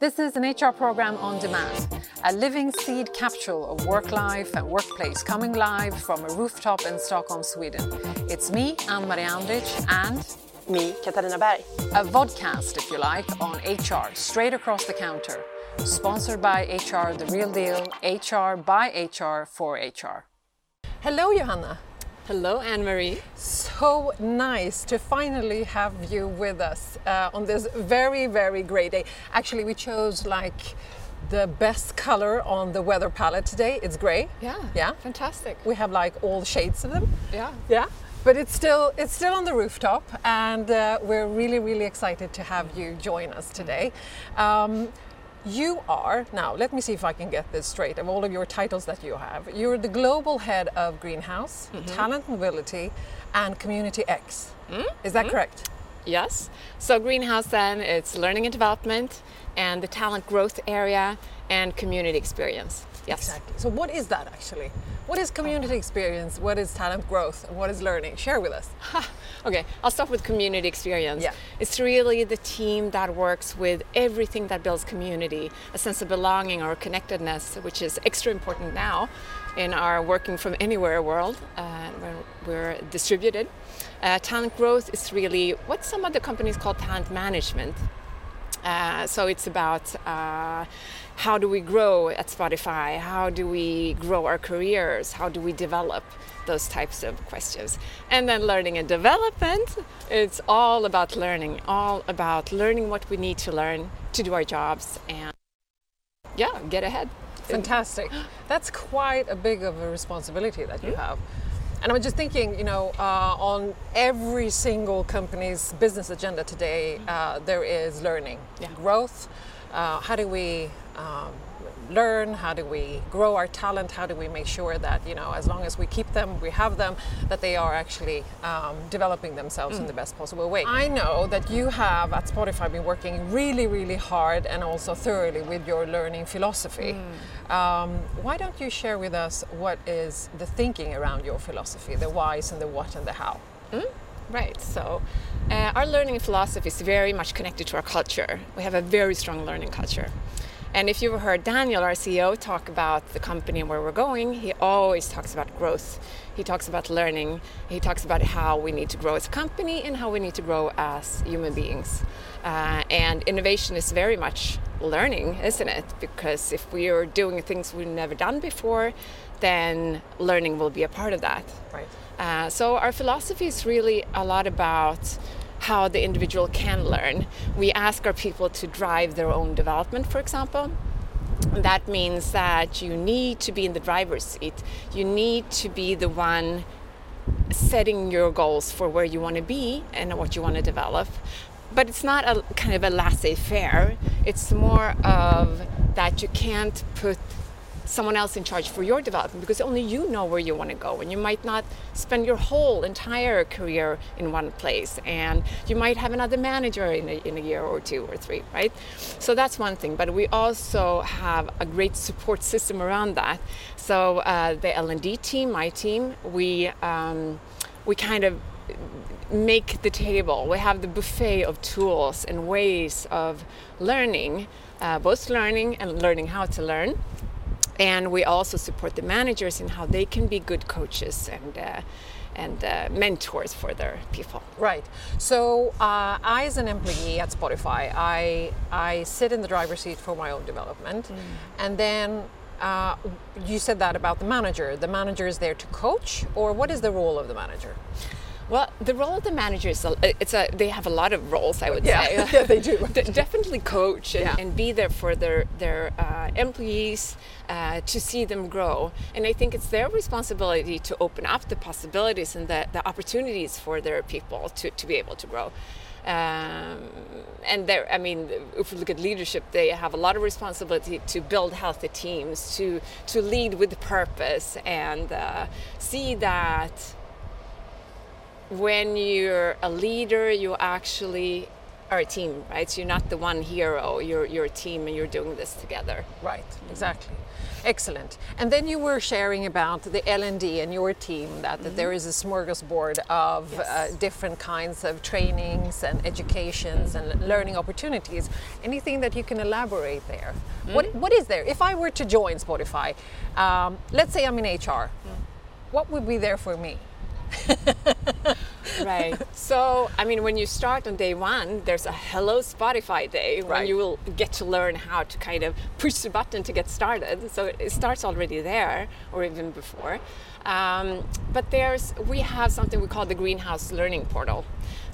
This is an HR program on demand, a living seed capsule of work life and workplace coming live from a rooftop in Stockholm, Sweden. It's me, Anne-Marie Andrich, and me, Katarina Berg. A vodcast, if you like, on HR, straight across the counter. Sponsored by HR The Real Deal, HR by HR for HR. Hello, Johanna. Hello, Anne Marie. So nice to finally have you with us uh, on this very, very great day. Actually, we chose like the best color on the weather palette today. It's gray. Yeah. Yeah. Fantastic. We have like all shades of them. Yeah. Yeah. But it's still it's still on the rooftop, and uh, we're really, really excited to have you join us today. Um, you are, now let me see if I can get this straight, of all of your titles that you have. You're the global head of Greenhouse, mm-hmm. Talent Mobility, and Community X. Mm-hmm. Is that mm-hmm. correct? Yes. So, Greenhouse then, it's learning and development, and the talent growth area, and community experience. Yes. Exactly. So, what is that actually? What is community experience? What is talent growth? And what is learning? Share with us. okay, I'll start with community experience. Yeah. It's really the team that works with everything that builds community, a sense of belonging or connectedness, which is extra important now in our working from anywhere world uh, where we're distributed. Uh, talent growth is really what some other companies call talent management. Uh, so it's about uh, how do we grow at Spotify? How do we grow our careers? How do we develop? Those types of questions. And then learning and development, it's all about learning, all about learning what we need to learn to do our jobs and yeah, get ahead. Fantastic. That's quite a big of a responsibility that you mm-hmm. have. And I'm just thinking, you know, uh, on every single company's business agenda today, uh, there is learning, yeah. growth. Uh, how do we um, learn? How do we grow our talent? How do we make sure that you know, as long as we keep them, we have them, that they are actually um, developing themselves mm. in the best possible way? I know that you have at Spotify been working really, really hard and also thoroughly with your learning philosophy. Mm. Um, why don't you share with us what is the thinking around your philosophy, the whys and the what and the how? Mm? Right. So, uh, our learning philosophy is very much connected to our culture. We have a very strong learning culture. And if you've heard Daniel, our CEO, talk about the company and where we're going, he always talks about growth. He talks about learning. He talks about how we need to grow as a company and how we need to grow as human beings. Uh, and innovation is very much learning, isn't it? Because if we are doing things we've never done before, then learning will be a part of that. Right. Uh, so our philosophy is really a lot about how the individual can learn. We ask our people to drive their own development, for example. That means that you need to be in the driver's seat. You need to be the one setting your goals for where you want to be and what you want to develop. But it's not a kind of a laissez faire. It's more of that you can't put someone else in charge for your development because only you know where you want to go and you might not spend your whole entire career in one place and you might have another manager in a, in a year or two or three right? So that's one thing but we also have a great support system around that. So uh, the l&d team my team we um, we kind of make the table. We have the buffet of tools and ways of learning uh, both learning and learning how to learn and we also support the managers in how they can be good coaches and uh, and uh, mentors for their people. Right. So uh, I, as an employee at Spotify, I I sit in the driver's seat for my own development, mm. and then. Uh, you said that about the manager. The manager is there to coach, or what is the role of the manager? Well, the role of the manager is a, it's a they have a lot of roles I would yeah. say. yeah, they do. definitely coach and, yeah. and, be there for their their uh, employees uh, to see them grow. And I think it's their responsibility to open up the possibilities and the, the opportunities for their people to, to be able to grow. Um, and there, I mean, if we look at leadership, they have a lot of responsibility to build healthy teams, to to lead with purpose, and uh, see that when you're a leader, you actually are a team, right? So you're not the one hero. You're you're a team, and you're doing this together. Right. Exactly. Excellent. And then you were sharing about the L&D and your team that, that there is a smorgasbord of Yes. uh, different kinds of trainings and educations and learning opportunities. Anything that you can elaborate there? What, what is there? If I were to join Spotify, um, let's say I'm in HR, what would be there for me? right. So, I mean, when you start on day one, there's a Hello Spotify day when Right. you will get to learn how to kind of push the button to get started. So it starts already there, or even before. Um, but there's we have something we call the Greenhouse Learning Portal.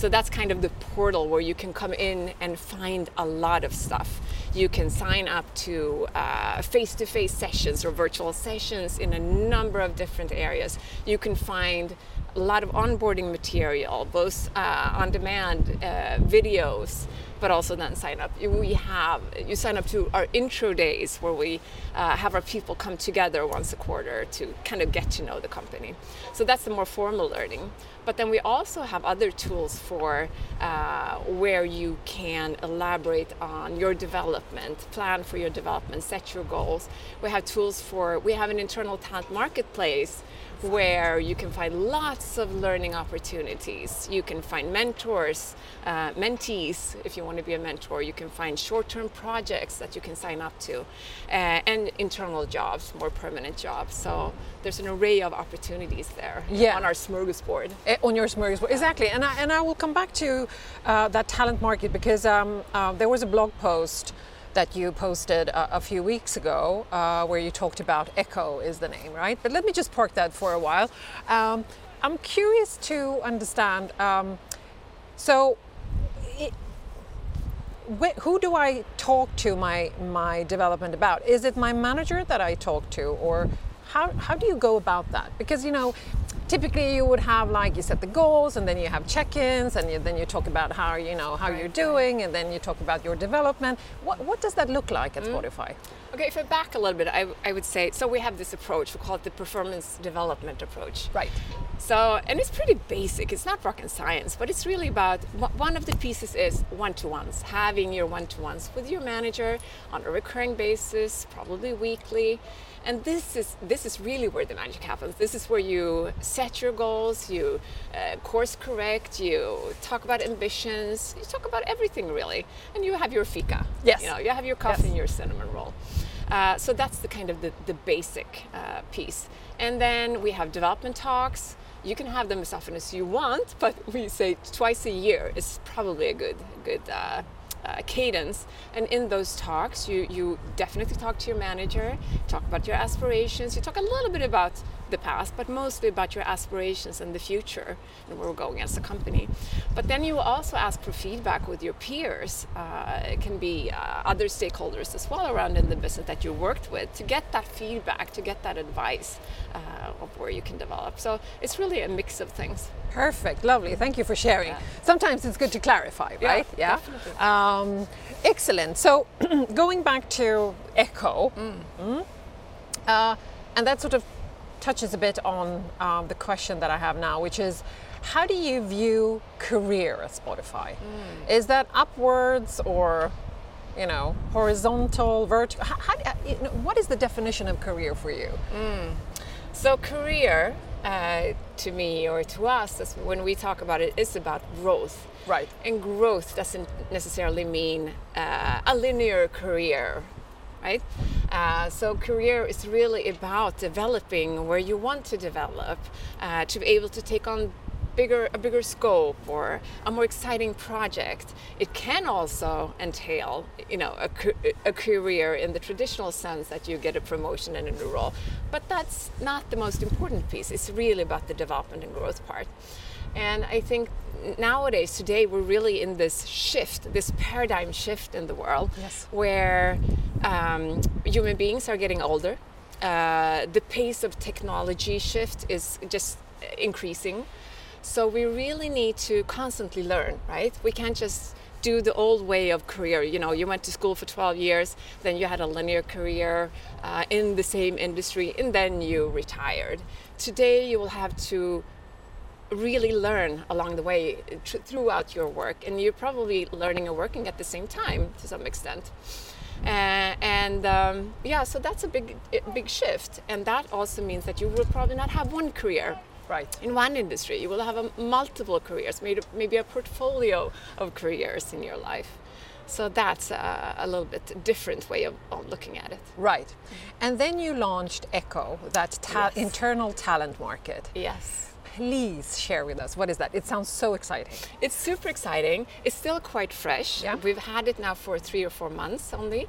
So that's kind of the portal where you can come in and find a lot of stuff. You can sign up to uh, face-to-face sessions or virtual sessions in a number of different areas. You can find a lot of onboarding material, both uh, on demand uh, videos, but also then sign up. We have you sign up to our intro days where we uh, have our people come together once a quarter to kind of get to know the company. So that's the more formal learning. But then we also have other tools for uh, where you can elaborate on your development, plan for your development, set your goals. We have tools for, we have an internal talent marketplace where you can find lots of learning opportunities. You can find mentors, uh, mentees, if you want to be a mentor. You can find short term projects that you can sign up to, uh, and internal jobs, more permanent jobs. So there's an array of opportunities there Yeah. on our smorgasbord. Eh, on your smorgasbord exactly and I, and I will come back to uh, that talent market because um, uh, there was a blog post that you posted a, a few weeks ago uh, where you talked about echo is the name right but let me just park that for a while um, i'm curious to understand um, so it, wh- who do I talk to my my development about? Is it my manager that I talk to, or how how do you go about that? Because you know, typically you would have like you set the goals, and then you have check-ins, and you, then you talk about how you know how you're Right, doing, and then you talk about your development. What what does that look like at mm. Spotify? Okay, if I back a little bit, I, I would say so. We have this approach, we call it the performance development approach. Right. So, and it's pretty basic. It's not rocket science, but it's really about one- of the pieces is one to ones, having your one to ones with your manager on a recurring basis, probably weekly. And this is this is really where the magic happens. This is where you set your goals, you uh, course correct, you talk about ambitions, you talk about everything really, and you have your fika. Yes. You know, you have your coffee Yes. and your cinnamon roll. Uh, so that's the kind of the, the basic uh, piece. And then we have development talks. You can have them as often as you want, but we say twice a year is probably a good good uh, uh, cadence. And in those talks, you you definitely talk to your manager, talk about your aspirations. You talk a little bit about the past, but mostly about your aspirations and the future and where we're going as a company. But then you also ask for feedback with your peers. Uh, it can be uh, other stakeholders as well around in the business that you worked with to get that feedback, to get that advice uh, of where you can develop. So it's really a mix of things. Perfect, lovely. Thank you for sharing. Sometimes it's good to clarify, right? Yeah. definitely. Um, excellent. So, going back to Echo, mm, uh, and that sort of touches a bit on um, the question that I have now, which is how do you view career at Spotify? Is that upwards or you know, horizontal, vertical? How, how, uh, you know, what is the definition of career for you? So career, uh, to me or to us, when we talk about it, is about growth. Right. And growth doesn't necessarily mean uh, a linear career, right? Uh, so career is really about developing where you want to develop, uh, to be able to take on bigger a bigger scope or a more exciting project. It can also entail, you know, a, a career in the traditional sense that you get a promotion and a new role. But that's not the most important piece. It's really about the development and growth part. And I think nowadays, today, we're really in this shift, this paradigm shift in the world, Yes. where um, human beings are getting older. Uh, the pace of technology shift is just increasing. So we really need to constantly learn, right? We can't just do the old way of career. You know, you went to school for 12 years, then you had a linear career uh, in the same industry, and then you retired. Today, you will have to really learn along the way throughout your work, and you're probably learning and working at the same time to some extent. Uh, and um, yeah, so that's a big, big shift, and that also means that you will probably not have one career Right. in one industry. You will have a, multiple careers, maybe, maybe a portfolio of careers in your life. So that's a, a little bit different way of, of, looking at it. Right. And then you launched Echo, that ta- Yes. internal talent market. Yes. Please share with us what is that? It sounds so exciting. It's super exciting. It's still quite fresh. Yeah. We've had it now for three or four months only.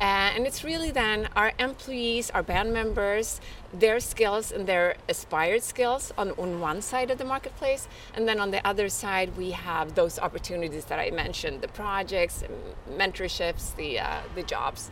Uh, and it's really then our employees, our band members, their skills and their aspired skills on, on one side of the marketplace. And then on the other side, we have those opportunities that I mentioned the projects, mentorships, the, uh, the jobs.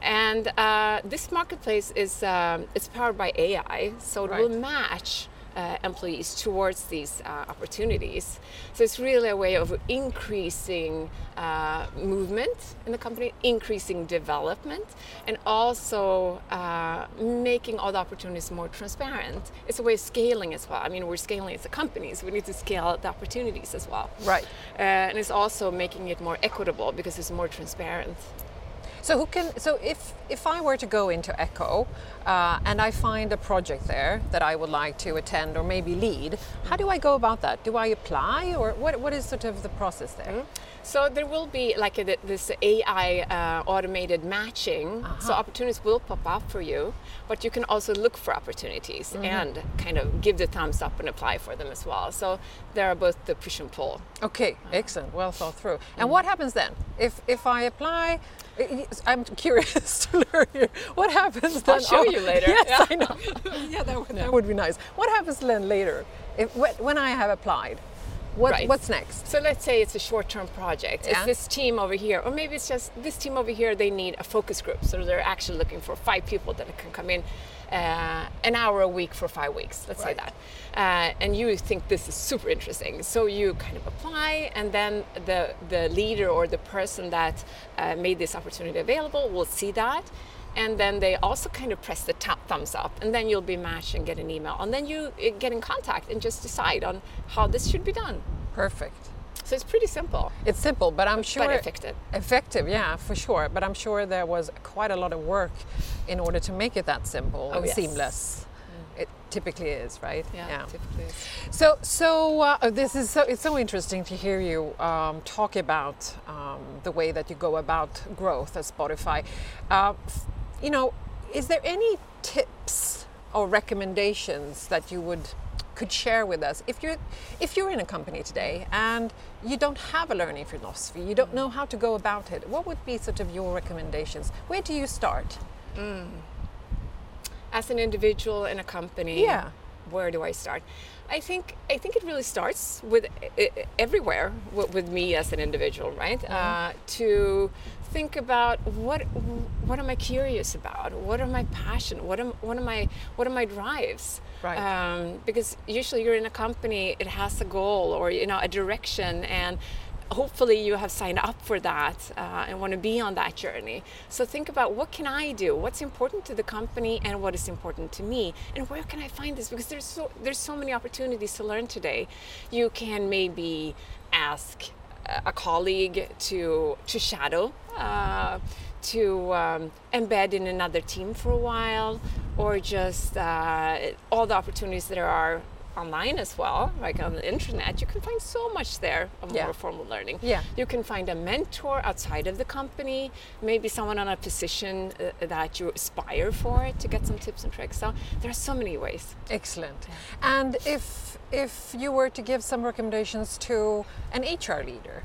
And uh, this marketplace is um, it's powered by AI, so it will match uh, employees towards these uh, opportunities. So it's really a way of increasing uh, movement in the company, increasing development, and also uh, making all the opportunities more transparent. It's a way of scaling as well. I mean, we're scaling as a company, so we need to scale the opportunities as well. Right. Uh, and it's also making it more equitable because it's more transparent. So who can? So if if I were to go into Echo uh, and I find a project there that I would like to attend or maybe lead, how do I go about that? Do I apply or what? What is sort of the process there? So there will be like a, this AI uh, automated matching. So uh-huh. opportunities will pop up for you, but you can also look for opportunities mm-hmm. and kind of give the thumbs up and apply for them as well. So there are both the push and pull. Okay, uh-huh. excellent. Well thought through. And mm-hmm. what happens then if if I apply? I'm curious to learn here. What happens then? I'll show oh, you later. Yes, Yeah. I know. yeah, that would, that would be nice. What happens then later? If when I have applied, what Right. what's next? So let's say it's a short-term project. Yeah. It's this team over here, or maybe it's just this team over here. They need a focus group, so they're actually looking for five people that can come in uh, an hour a week for five weeks. Let's Right. say that, uh, and you think this is super interesting, so you kind of apply, and then the the leader or the person that uh, made this opportunity available will see that. And then they also kind of press the top thumbs up, and then you'll be matched and get an email. And then you uh, get in contact and just decide on how this should be done. Perfect. So it's pretty simple, It's simple, but I'm sure but effective. Effective, yeah, for sure. But I'm sure there was quite a lot of work in order to make it that simple and Oh, yes. seamless. It typically is, right? Yeah, typically. is. So, so uh, this is so. It's so interesting to hear you um, talk about um, the way that you go about growth at Spotify. Uh, f- you know, is there any tips or recommendations that you would could share with us if you're if you're in a company today and you don't have a learning philosophy, you don't know how to go about it? What would be sort of your recommendations? Where do you start? Mm. As an individual in a company, Yeah. Where do I start? I think I think it really starts with everywhere with, with me as an individual, right? Uh, to think about what what am I curious about? What are my passion? What am what am I what are my drives? Right. Um, because usually you're in a company, it has a goal or you know a direction, and hopefully you have signed up for that uh, and want to be on that journey. So think about what can I do? What's important to the company and what is important to me? And where can I find this? Because there's so there's so many opportunities to learn today. You can maybe ask a colleague to to shadow. Uh, to um, embed in another team for a while, or just uh, all the opportunities that there are online as well, like on the internet, you can find so much there of Yeah. more formal learning. Yeah. You can find a mentor outside of the company, maybe someone on a position uh, that you aspire for to get some tips and tricks. So there are so many ways. Excellent. And if if you were to give some recommendations to an HR leader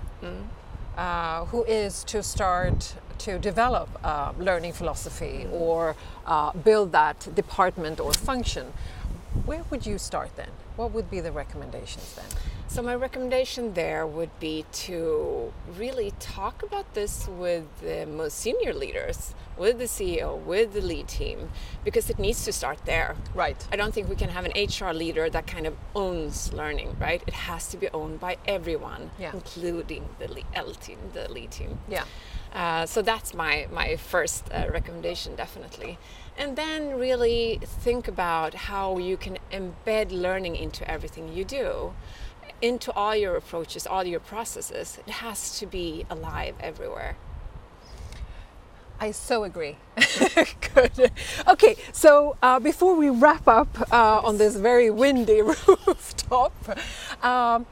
uh, who is to start to develop uh, learning philosophy or uh, build that department or function, where would you start then? What would be the recommendations then? So my recommendation there would be to really talk about this with the most senior leaders, with the CEO, with the lead team, because it needs to start there. Right. I don't think we can have an HR leader that kind of owns learning, right? It has to be owned by everyone, Yeah. including the L team, the lead team. Yeah. Uh, so that's my, my first uh, recommendation, definitely. And then really think about how you can embed learning into everything you do, into all your approaches, all your processes. It has to be alive everywhere. I so agree. Good. Okay, so uh, before we wrap up uh, on this very windy rooftop, um,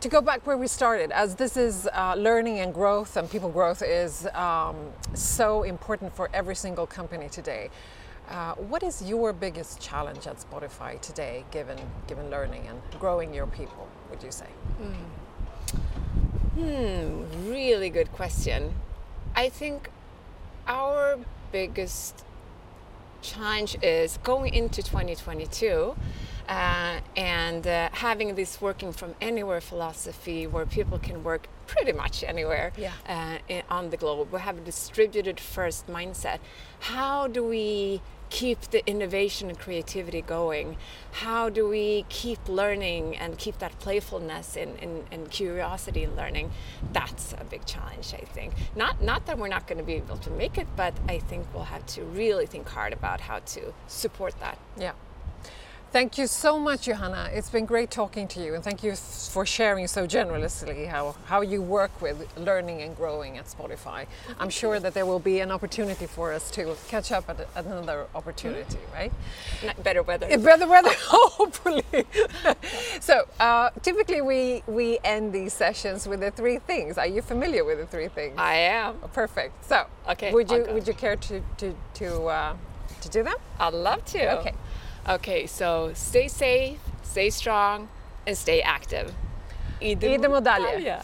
to go back where we started, as this is uh, learning and growth, and people growth is um, so important for every single company today. Uh, what is your biggest challenge at Spotify today, given given learning and growing your people? Would you say? Hmm, really good question. I think our biggest challenge is going into 2022 uh, and uh, having this working from anywhere philosophy where people can work pretty much anywhere Yeah. uh, i- on the globe. We have a distributed first mindset. How do we keep the innovation and creativity going? How do we keep learning and keep that playfulness and, and, and curiosity in learning? That's a big challenge, I think. Not, not that we're not going to be able to make it, but I think we'll have to really think hard about how to support that. Yeah. Thank you so much, Johanna. It's been great talking to you, and thank you for sharing so generously how, how you work with learning and growing at Spotify. I'm sure that there will be an opportunity for us to catch up at another opportunity, right? Better weather. Better weather, hopefully. so, uh, typically we, we end these sessions with the three things. Are you familiar with the three things? I am. Perfect. So, Okay, would you would you care to to to uh, to do them? I'd love to. Okay. Okay, so stay safe, stay strong, and stay active. Idem och Dalje. Dalje.